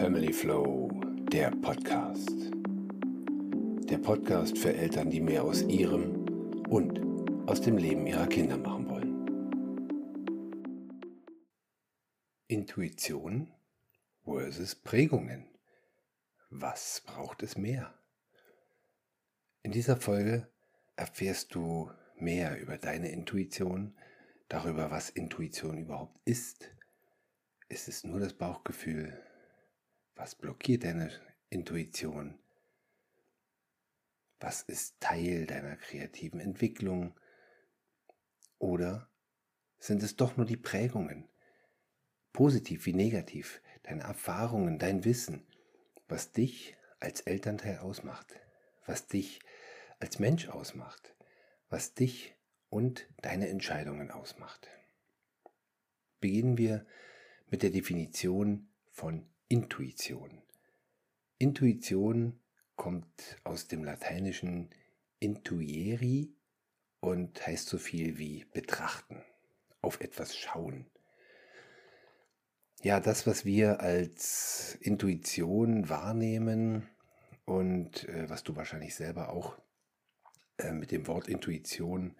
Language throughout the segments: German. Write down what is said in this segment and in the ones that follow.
Family Flow, der Podcast. Der Podcast für Eltern, die mehr aus ihrem und aus dem Leben ihrer Kinder machen wollen. Intuition versus Prägungen. Was braucht es mehr? In dieser Folge erfährst du mehr über deine Intuition, darüber, was Intuition überhaupt ist. Ist es nur das Bauchgefühl? Was blockiert deine Intuition? Was ist Teil deiner kreativen Entwicklung? Oder sind es doch nur die Prägungen, positiv wie negativ, deine Erfahrungen, dein Wissen, was dich als Elternteil ausmacht, was dich als Mensch ausmacht, was dich und deine Entscheidungen ausmacht. Beginnen wir mit der Definition von Intuition. Intuition kommt aus dem lateinischen intuieri und heißt so viel wie betrachten, auf etwas schauen. Ja, das, was wir als Intuition wahrnehmen und äh, was du wahrscheinlich selber auch äh, mit dem Wort Intuition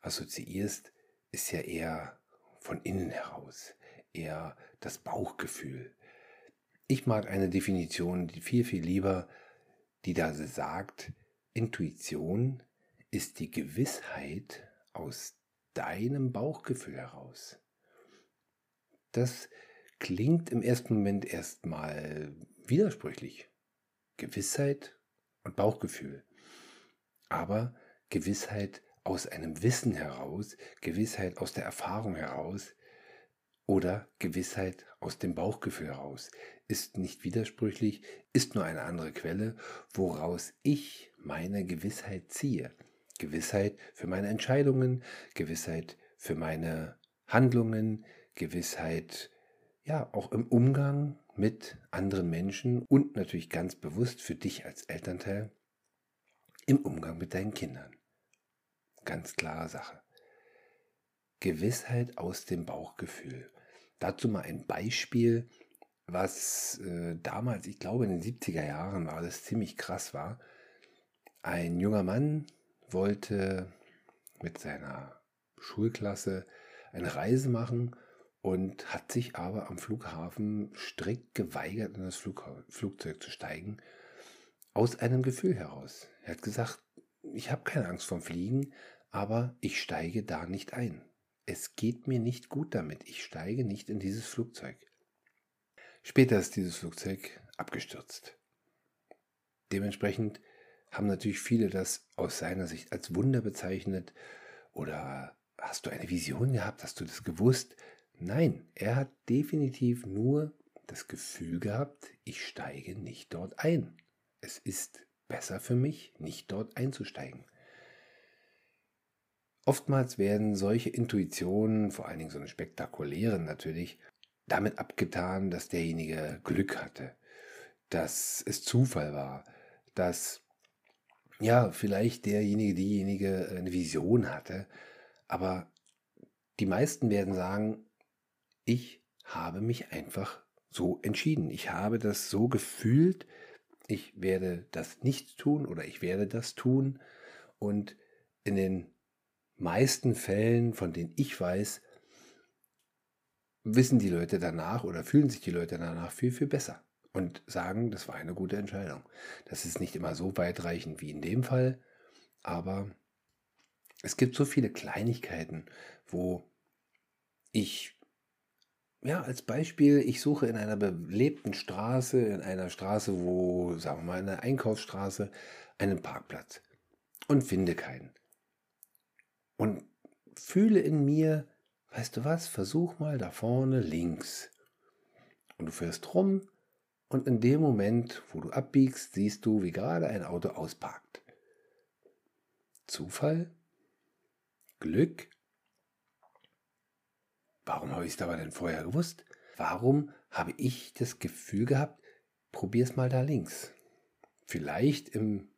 assoziierst, ist ja eher von innen heraus, eher das Bauchgefühl. Ich mag eine Definition, viel, viel lieber, die da sagt, Intuition ist die Gewissheit aus deinem Bauchgefühl heraus. Das klingt im ersten Moment erstmal widersprüchlich. Gewissheit und Bauchgefühl. Aber Gewissheit aus einem Wissen heraus, Gewissheit aus der Erfahrung heraus oder Gewissheit aus dem Bauchgefühl heraus ist nicht widersprüchlich, ist nur eine andere Quelle, woraus ich meine Gewissheit ziehe. Gewissheit für meine Entscheidungen, Gewissheit für meine Handlungen, Gewissheit ja auch im Umgang mit anderen Menschen und natürlich ganz bewusst für dich als Elternteil im Umgang mit deinen Kindern. Ganz klare Sache. Gewissheit aus dem Bauchgefühl. Dazu mal ein Beispiel, was äh, damals, ich glaube in den 70er Jahren war, das ziemlich krass war. Ein junger Mann wollte mit seiner Schulklasse eine Reise machen und hat sich aber am Flughafen strikt geweigert, in das Flug Flugzeug zu steigen, aus einem Gefühl heraus. Er hat gesagt, ich habe keine Angst vom Fliegen, aber ich steige da nicht ein. Es geht mir nicht gut damit. Ich steige nicht in dieses Flugzeug. Später ist dieses Flugzeug abgestürzt. Dementsprechend haben natürlich viele das aus seiner Sicht als Wunder bezeichnet. Oder hast du eine Vision gehabt? Hast du das gewusst? Nein, er hat definitiv nur das Gefühl gehabt, ich steige nicht dort ein. Es ist besser für mich, nicht dort einzusteigen. Oftmals werden solche Intuitionen, vor allen Dingen so eine spektakulären natürlich, damit abgetan, dass derjenige Glück hatte, dass es Zufall war, dass ja, vielleicht derjenige, diejenige eine Vision hatte, aber die meisten werden sagen, ich habe mich einfach so entschieden. Ich habe das so gefühlt, ich werde das nicht tun oder ich werde das tun. Und in den meisten Fällen, von denen ich weiß, wissen die Leute danach oder fühlen sich die Leute danach viel, viel besser und sagen, das war eine gute Entscheidung. Das ist nicht immer so weitreichend wie in dem Fall, aber es gibt so viele Kleinigkeiten, wo ich, ja, als Beispiel, ich suche in einer belebten Straße, in einer Straße, wo, sagen wir mal, eine Einkaufsstraße, einen Parkplatz und finde keinen und fühle in mir, weißt du was, versuch mal da vorne links. Und du fährst rum und in dem Moment, wo du abbiegst, siehst du, wie gerade ein Auto ausparkt. Zufall? Glück? Warum habe ich es aber denn vorher gewusst? Warum habe ich das Gefühl gehabt, probier's mal da links? Vielleicht im,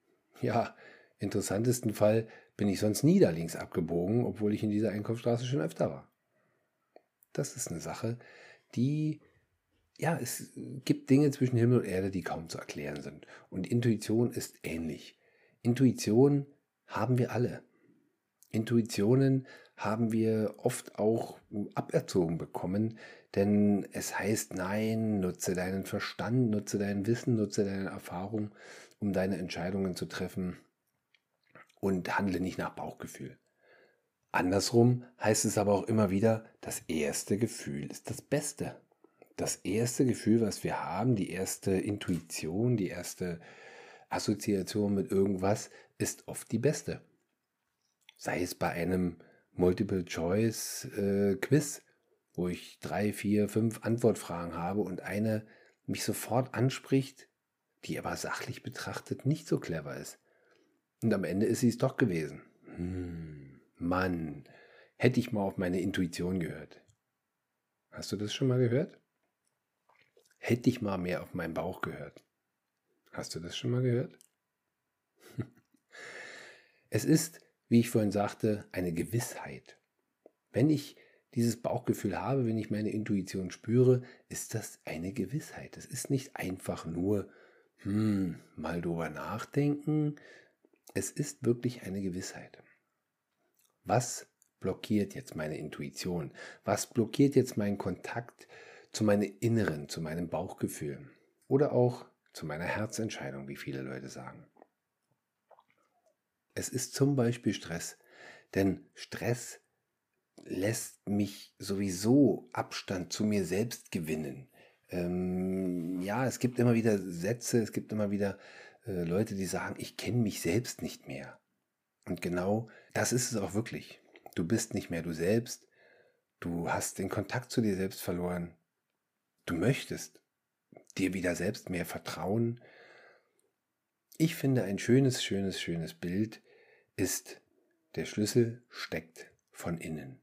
ja, interessantesten Fall bin ich sonst nie da links abgebogen, obwohl ich in dieser Einkaufsstraße schon öfter war. Das ist eine Sache, die ja, es gibt Dinge zwischen Himmel und Erde, die kaum zu erklären sind. Und Intuition ist ähnlich. Intuition haben wir alle. Intuitionen haben wir oft auch aberzogen bekommen, denn es heißt, nein, nutze deinen Verstand, nutze dein Wissen, nutze deine Erfahrung, um deine Entscheidungen zu treffen und handle nicht nach Bauchgefühl. Andersrum heißt es aber auch immer wieder, das erste Gefühl ist das Beste. Das erste Gefühl, was wir haben, die erste Intuition, die erste Assoziation mit irgendwas, ist oft die beste. Sei es bei einem Multiple-Choice-Quiz, äh, wo ich drei, vier, fünf Antwortfragen habe und eine mich sofort anspricht, die aber sachlich betrachtet nicht so clever ist. Und am Ende ist sie es doch gewesen. Hm, Mann, hätte ich mal auf meine Intuition gehört. Hast du das schon mal gehört? Hätte ich mal mehr auf meinen Bauch gehört. Hast du das schon mal gehört? es ist, wie ich vorhin sagte, eine Gewissheit. Wenn ich dieses Bauchgefühl habe, wenn ich meine Intuition spüre, ist das eine Gewissheit. Es ist nicht einfach nur, hm, mal drüber nachdenken. Es ist wirklich eine Gewissheit. Was blockiert jetzt meine Intuition? Was blockiert jetzt meinen Kontakt zu meinem Inneren, zu meinem Bauchgefühl? Oder auch zu meiner Herzentscheidung, wie viele Leute sagen. Es ist zum Beispiel Stress, denn Stress lässt mich sowieso Abstand zu mir selbst gewinnen. Ähm, ja, es gibt immer wieder Sätze, es gibt immer wieder äh, Leute, die sagen, ich kenne mich selbst nicht mehr. Und genau das ist es auch wirklich. Du bist nicht mehr du selbst, du hast den Kontakt zu dir selbst verloren, du möchtest dir wieder selbst mehr vertrauen. Ich finde, ein schönes, schönes, schönes Bild ist, der Schlüssel steckt von innen.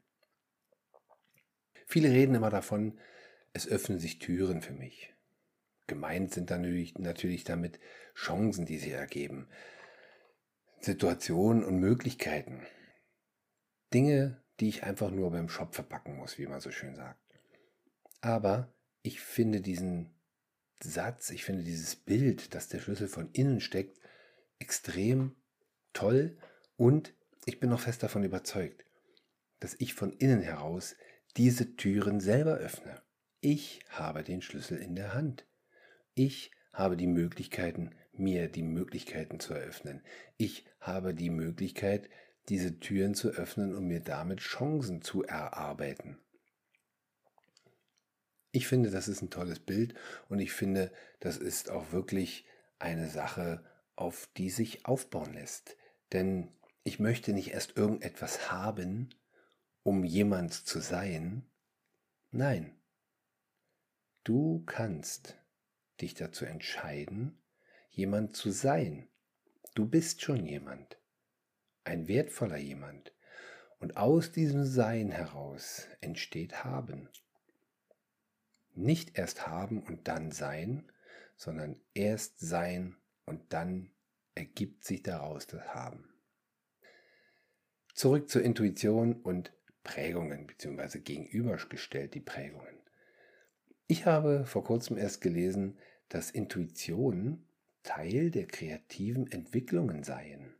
Viele reden immer davon, es öffnen sich Türen für mich. Gemeint sind dann natürlich, natürlich damit Chancen, die sich ergeben, Situationen und Möglichkeiten. Dinge, die ich einfach nur beim Shop verpacken muss, wie man so schön sagt. Aber ich finde diesen Satz, ich finde dieses Bild, dass der Schlüssel von innen steckt, extrem toll und ich bin noch fest davon überzeugt, dass ich von innen heraus diese Türen selber öffne. Ich habe den Schlüssel in der Hand. Ich habe die Möglichkeiten, mir die Möglichkeiten zu eröffnen. Ich habe die Möglichkeit, diese Türen zu öffnen und mir damit Chancen zu erarbeiten. Ich finde, das ist ein tolles Bild und ich finde, das ist auch wirklich eine Sache, auf die sich aufbauen lässt. Denn ich möchte nicht erst irgendetwas haben, um jemand zu sein. Nein, du kannst dich dazu entscheiden, jemand zu sein. Du bist schon jemand, ein wertvoller jemand. Und aus diesem Sein heraus entsteht Haben. Nicht erst haben und dann sein, sondern erst sein und dann ergibt sich daraus das Haben. Zurück zur Intuition und Prägungen beziehungsweise gegenübergestellt die Prägungen. Ich habe vor kurzem erst gelesen, dass Intuition Teil der kreativen Entwicklungen seien.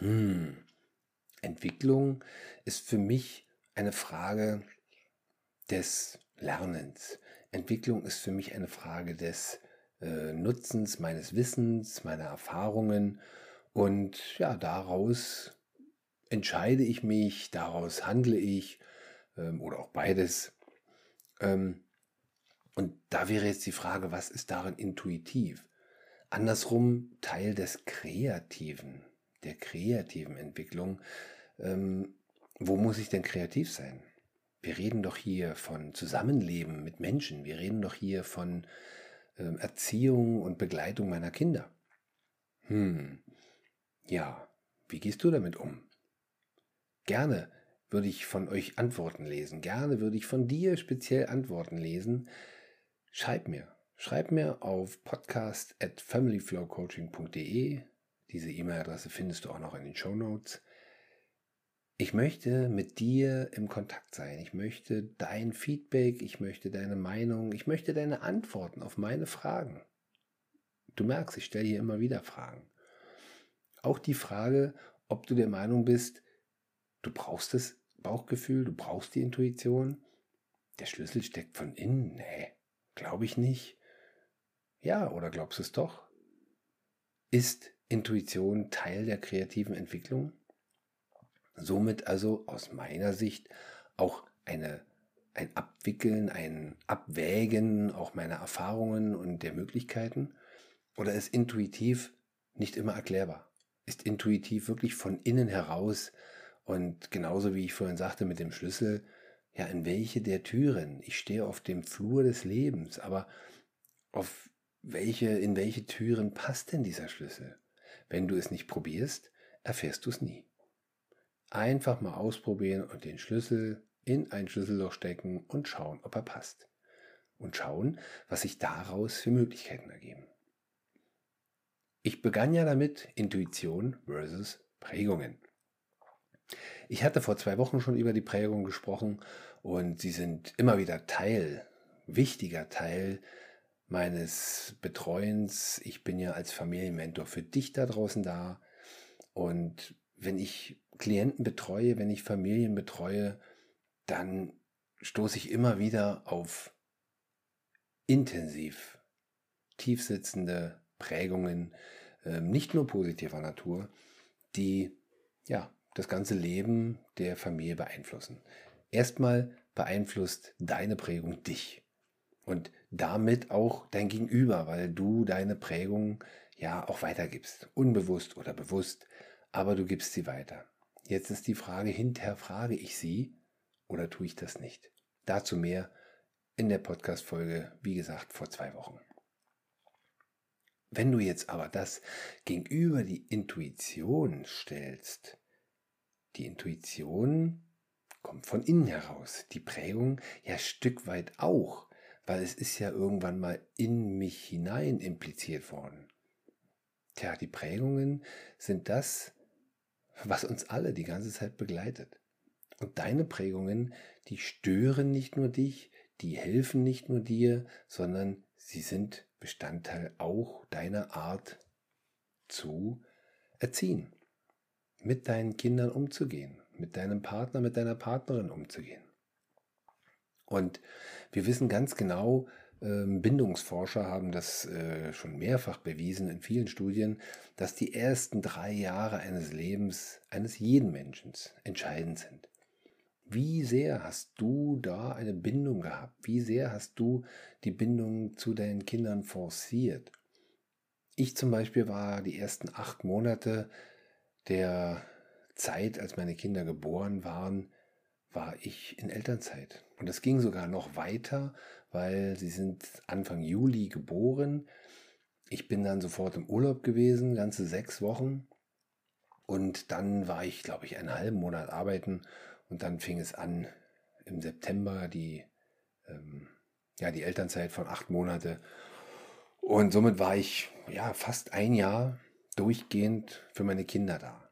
Hm, Entwicklung ist für mich eine Frage des Lernens. Entwicklung ist für mich eine Frage des äh, Nutzens meines Wissens, meiner Erfahrungen und ja, daraus entscheide ich mich, daraus handle ich ähm, oder auch beides. Ähm, und da wäre jetzt die Frage, was ist darin intuitiv? Andersrum Teil des Kreativen, der kreativen Entwicklung. Ähm, wo muss ich denn kreativ sein? Wir reden doch hier von Zusammenleben mit Menschen. Wir reden doch hier von ähm, Erziehung und Begleitung meiner Kinder. Hm, ja, wie gehst du damit um? Gerne würde ich von euch Antworten lesen. Gerne würde ich von dir speziell Antworten lesen. Schreib mir. Schreib mir auf podcast at familyflowcoaching.de. Diese E-Mail-Adresse findest du auch noch in den Show Notes. Ich möchte mit dir im Kontakt sein. Ich möchte dein Feedback, ich möchte deine Meinung, ich möchte deine Antworten auf meine Fragen. Du merkst, ich stelle hier immer wieder Fragen. Auch die Frage, ob du der Meinung bist, du brauchst das Bauchgefühl, du brauchst die Intuition. Der Schlüssel steckt von innen. Nee, glaube ich nicht. Ja, oder glaubst du es doch? Ist Intuition Teil der kreativen Entwicklung? Somit also aus meiner Sicht auch eine, ein Abwickeln, ein Abwägen auch meiner Erfahrungen und der Möglichkeiten? Oder ist intuitiv nicht immer erklärbar? Ist intuitiv wirklich von innen heraus und genauso wie ich vorhin sagte mit dem Schlüssel, ja, in welche der Türen? Ich stehe auf dem Flur des Lebens, aber auf welche, in welche Türen passt denn dieser Schlüssel? Wenn du es nicht probierst, erfährst du es nie. Einfach mal ausprobieren und den Schlüssel in ein Schlüsselloch stecken und schauen, ob er passt. Und schauen, was sich daraus für Möglichkeiten ergeben. Ich begann ja damit Intuition versus Prägungen. Ich hatte vor zwei Wochen schon über die Prägungen gesprochen und sie sind immer wieder Teil, wichtiger Teil meines Betreuens. Ich bin ja als Familienmentor für dich da draußen da und wenn ich Klienten betreue, wenn ich Familien betreue, dann stoße ich immer wieder auf intensiv tiefsitzende Prägungen, ähm, nicht nur positiver Natur, die ja das ganze Leben der Familie beeinflussen. Erstmal beeinflusst deine Prägung dich und damit auch dein Gegenüber, weil du deine Prägung ja auch weitergibst, unbewusst oder bewusst, aber du gibst sie weiter. Jetzt ist die Frage, hinterher frage ich sie oder tue ich das nicht? Dazu mehr in der Podcast-Folge, wie gesagt, vor zwei Wochen. Wenn du jetzt aber das gegenüber die Intuition stellst, die Intuition kommt von innen heraus, die Prägung ja Stück weit auch, weil es ist ja irgendwann mal in mich hinein impliziert worden. Tja, die Prägungen sind das, was uns alle die ganze Zeit begleitet. Und deine Prägungen, die stören nicht nur dich, die helfen nicht nur dir, sondern sie sind Bestandteil auch deiner Art zu erziehen, mit deinen Kindern umzugehen, mit deinem Partner, mit deiner Partnerin umzugehen. Und wir wissen ganz genau, ähm, Bindungsforscher haben das äh, schon mehrfach bewiesen in vielen Studien, dass die ersten drei Jahre eines Lebens eines jeden Menschen entscheidend sind. Wie sehr hast du da eine Bindung gehabt? Wie sehr hast du die Bindung zu deinen Kindern forciert? Ich zum Beispiel war die ersten acht Monate der Zeit, als meine Kinder geboren waren, war ich in Elternzeit. Und es ging sogar noch weiter, weil sie sind Anfang Juli geboren. Ich bin dann sofort im Urlaub gewesen, ganze sechs Wochen. Und dann war ich, glaube ich, einen halben Monat arbeiten. Und dann fing es an im September die, ähm, ja, die Elternzeit von acht Monate. Und somit war ich ja fast ein Jahr durchgehend für meine Kinder da.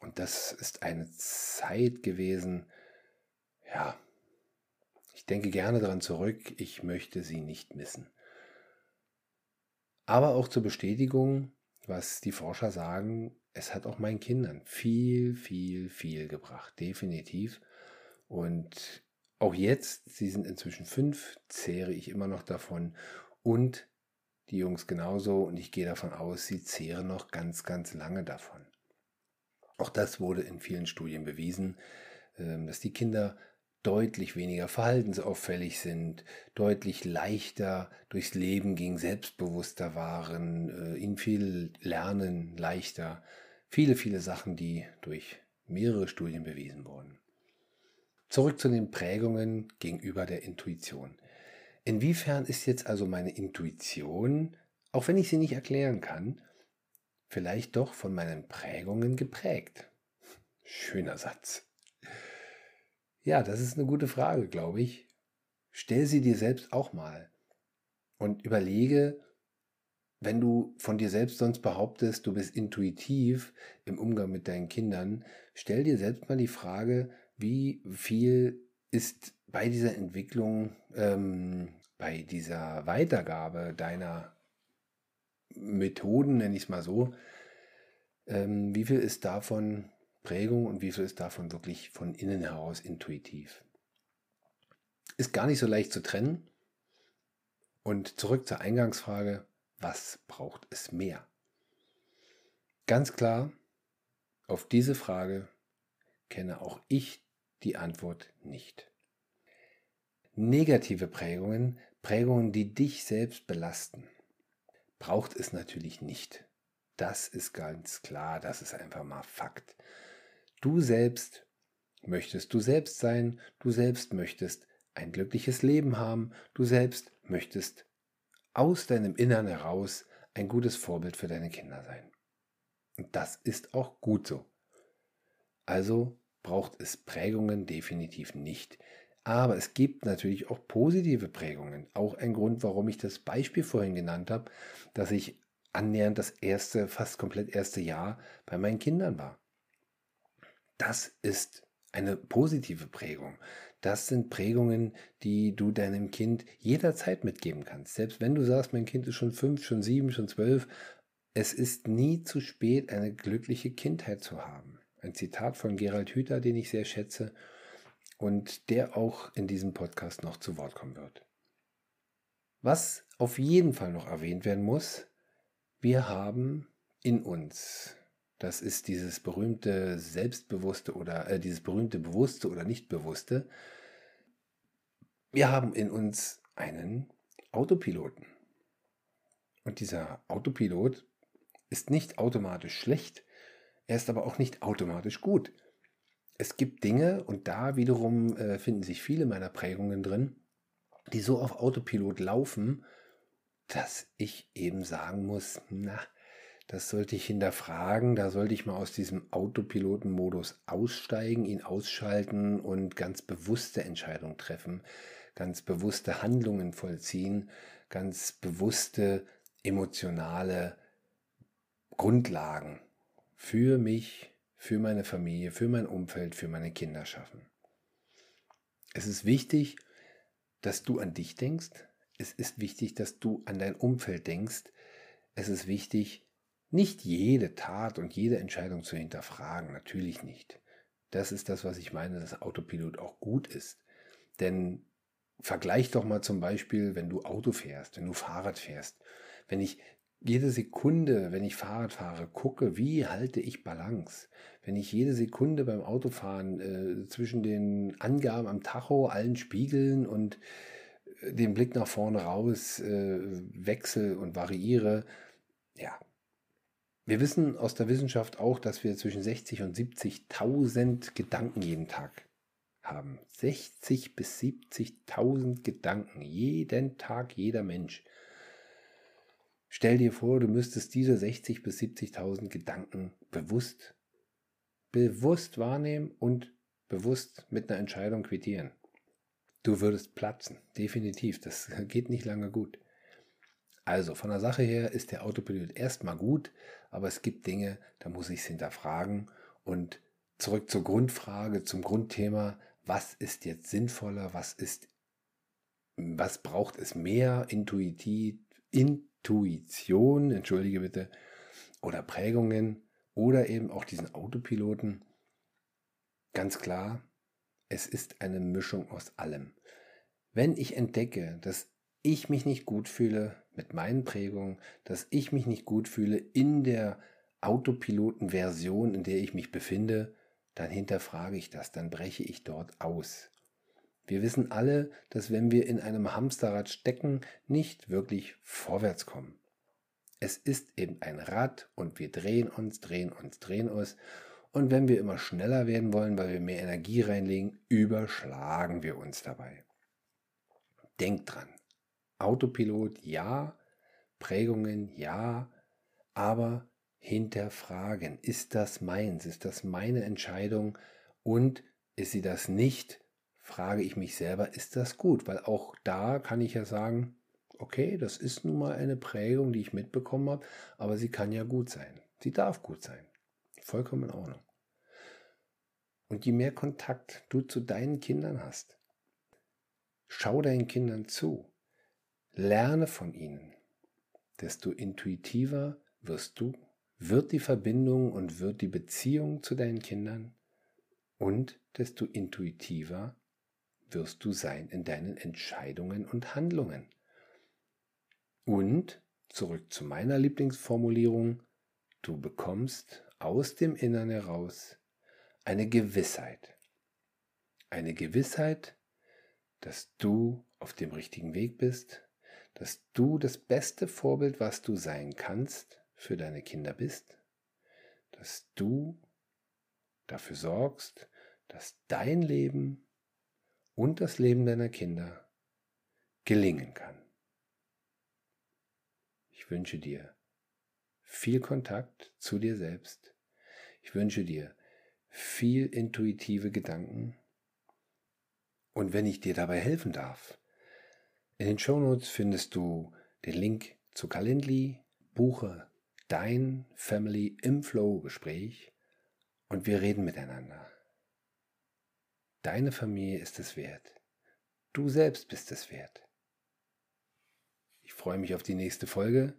Und das ist eine Zeit gewesen, ja, ich denke gerne daran zurück, ich möchte sie nicht missen. Aber auch zur Bestätigung, was die Forscher sagen, es hat auch meinen Kindern viel, viel, viel gebracht, definitiv. Und auch jetzt, sie sind inzwischen fünf, zehre ich immer noch davon. Und die Jungs genauso. Und ich gehe davon aus, sie zehren noch ganz, ganz lange davon. Auch das wurde in vielen Studien bewiesen, ähm, dass die Kinder deutlich weniger verhaltensauffällig sind, deutlich leichter durchs Leben gingen, selbstbewusster waren, äh, ihnen viel lernen leichter. Viele, viele Sachen, die durch mehrere Studien bewiesen wurden. Zurück zu den Prägungen gegenüber der Intuition. Inwiefern ist jetzt also meine Intuition, auch wenn ich sie nicht erklären kann, vielleicht doch von meinen Prägungen geprägt? Schöner Satz. Ja, das ist eine gute Frage, glaube ich. Stell sie dir selbst auch mal und überlege, wenn du von dir selbst sonst behauptest, du bist intuitiv im Umgang mit deinen Kindern, stell dir selbst mal die Frage, wie viel ist bei dieser Entwicklung, ähm, bei dieser Weitergabe deiner Methoden, nenne ich es mal so, ähm, wie viel ist davon Prägung und wie viel ist davon wirklich von innen heraus intuitiv? Ist gar nicht so leicht zu trennen. Und zurück zur Eingangsfrage, was braucht es mehr? Ganz klar, auf diese Frage kenne auch ich die Antwort nicht. Negative Prägungen, Prägungen, die dich selbst belasten, braucht es natürlich nicht. Das ist ganz klar, das ist einfach mal Fakt. Du selbst möchtest du selbst sein, du selbst möchtest ein glückliches Leben haben, du selbst möchtest aus deinem Innern heraus ein gutes Vorbild für deine Kinder sein. Und das ist auch gut so. Also braucht es Prägungen definitiv nicht. Aber es gibt natürlich auch positive Prägungen. Auch ein Grund, warum ich das Beispiel vorhin genannt habe, dass ich annähernd das erste, fast komplett erste Jahr bei meinen Kindern war. Das ist eine positive Prägung. Das sind Prägungen, die du deinem Kind jederzeit mitgeben kannst. Selbst wenn du sagst, mein Kind ist schon fünf, schon sieben, schon zwölf, es ist nie zu spät, eine glückliche Kindheit zu haben. Ein Zitat von Gerald Hüther, den ich sehr schätze und der auch in diesem Podcast noch zu Wort kommen wird. Was auf jeden Fall noch erwähnt werden muss, wir haben in uns, das ist dieses berühmte Selbstbewusste oder äh, dieses berühmte Bewusste oder Nichtbewusste, wir haben in uns einen Autopiloten. Und dieser Autopilot ist nicht automatisch schlecht, er ist aber auch nicht automatisch gut. Es gibt Dinge, und da wiederum äh, finden sich viele meiner Prägungen drin, die so auf Autopilot laufen, dass ich eben sagen muss, na, das sollte ich hinterfragen, da sollte ich mal aus diesem Autopilotenmodus aussteigen, ihn ausschalten und ganz bewusste Entscheidungen treffen, ganz bewusste Handlungen vollziehen, ganz bewusste emotionale Grundlagen für mich, für meine Familie, für mein Umfeld, für meine Kinder schaffen. Es ist wichtig, dass du an dich denkst, es ist wichtig, dass du an dein Umfeld denkst. Es ist wichtig, nicht jede Tat und jede Entscheidung zu hinterfragen. Natürlich nicht. Das ist das, was ich meine, dass Autopilot auch gut ist. Denn vergleich doch mal zum Beispiel, wenn du Auto fährst, wenn du Fahrrad fährst. Wenn ich jede Sekunde, wenn ich Fahrrad fahre, gucke, wie halte ich Balance. Wenn ich jede Sekunde beim Autofahren äh, zwischen den Angaben am Tacho, allen Spiegeln und den Blick nach vorne raus äh, wechsle und variiere. Ja. Wir wissen aus der Wissenschaft auch, dass wir zwischen 60 und 70.000 Gedanken jeden Tag haben. 60 bis 70.000 Gedanken jeden Tag, jeder Mensch. Stell dir vor, du müsstest diese 60 bis 70.000 Gedanken bewusst, bewusst wahrnehmen und bewusst mit einer Entscheidung quittieren. Du würdest platzen, definitiv. Das geht nicht lange gut. Also von der Sache her ist der Autopilot erstmal gut, aber es gibt Dinge, da muss ich es hinterfragen. Und zurück zur Grundfrage, zum Grundthema, was ist jetzt sinnvoller, was ist, was braucht es mehr Intuitiv, Intuition, entschuldige bitte, oder Prägungen oder eben auch diesen Autopiloten. Ganz klar, es ist eine Mischung aus allem. Wenn ich entdecke, dass ich mich nicht gut fühle mit meinen Prägungen, dass ich mich nicht gut fühle in der Autopiloten-Version, in der ich mich befinde, dann hinterfrage ich das, dann breche ich dort aus. Wir wissen alle, dass wenn wir in einem Hamsterrad stecken, nicht wirklich vorwärts kommen. Es ist eben ein Rad und wir drehen uns, drehen uns, drehen uns und wenn wir immer schneller werden wollen, weil wir mehr Energie reinlegen, überschlagen wir uns dabei. Denkt dran. Autopilot ja, Prägungen ja, aber hinterfragen. Ist das meins? Ist das meine Entscheidung? Und ist sie das nicht? Frage ich mich selber, ist das gut? Weil auch da kann ich ja sagen, Okay, das ist nun mal eine Prägung, die ich mitbekommen habe, aber sie kann ja gut sein. Sie darf gut sein. Vollkommen in Ordnung. Und je mehr Kontakt du zu deinen Kindern hast, schau deinen Kindern zu, lerne von ihnen, desto intuitiver wirst du, wird die Verbindung und wird die Beziehung zu deinen Kindern und desto intuitiver wirst du sein in deinen Entscheidungen und Handlungen. Und, zurück zu meiner Lieblingsformulierung, du bekommst aus dem Innern heraus eine Gewissheit. Eine Gewissheit, dass du auf dem richtigen Weg bist, dass du das beste Vorbild, was du sein kannst, für deine Kinder bist, dass du dafür sorgst, dass dein Leben und das Leben deiner Kinder gelingen kann. Ich wünsche dir viel Kontakt zu dir selbst. Ich wünsche dir viel intuitive Gedanken. Und wenn ich dir dabei helfen darf, in den Shownotes findest du den Link zu Calendly, buche dein Family im Flow Gespräch und wir reden miteinander. Deine Familie ist es wert. Du selbst bist es wert. Ich freue mich auf die nächste Folge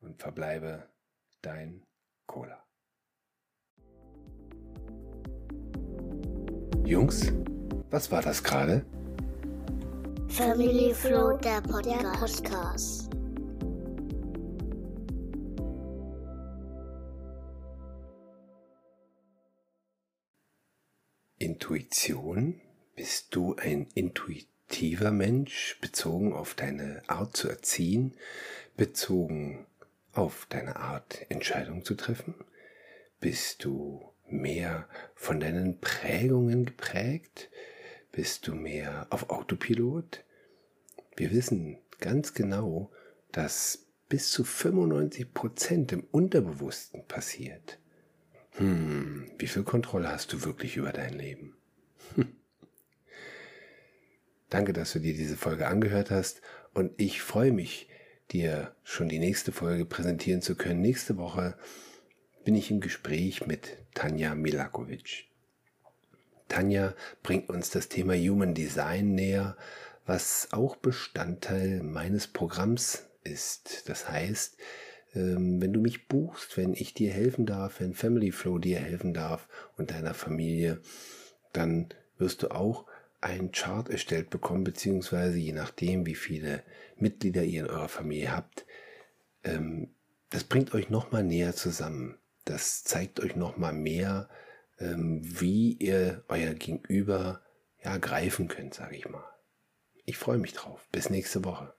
und verbleibe dein Cola. Jungs, was war das gerade? Family Flow, der Podcast. Intuition? Bist du ein intuitiver Mensch, bezogen auf deine Art zu erziehen, bezogen auf deine Art Entscheidungen zu treffen? Bist du mehr von deinen Prägungen geprägt? Bist du mehr auf Autopilot? Wir wissen ganz genau, dass bis zu 95 Prozent im Unterbewussten passiert. Hm, wie viel Kontrolle hast du wirklich über dein Leben? Hm. Danke, dass du dir diese Folge angehört hast und ich freue mich, dir schon die nächste Folge präsentieren zu können. Nächste Woche bin ich im Gespräch mit Tanja Milakovic. Tanja bringt uns das Thema Human Design näher, was auch Bestandteil meines Programms ist. Das heißt, wenn du mich buchst, wenn ich dir helfen darf, wenn Family Flow dir helfen darf und deiner Familie, dann wirst du auch ein Chart erstellt bekommen, beziehungsweise je nachdem, wie viele Mitglieder ihr in eurer Familie habt, ähm, das bringt euch nochmal näher zusammen. Das zeigt euch nochmal mehr, ähm, wie ihr euer Gegenüber ja greifen könnt, sage ich mal. Ich freue mich drauf. Bis nächste Woche.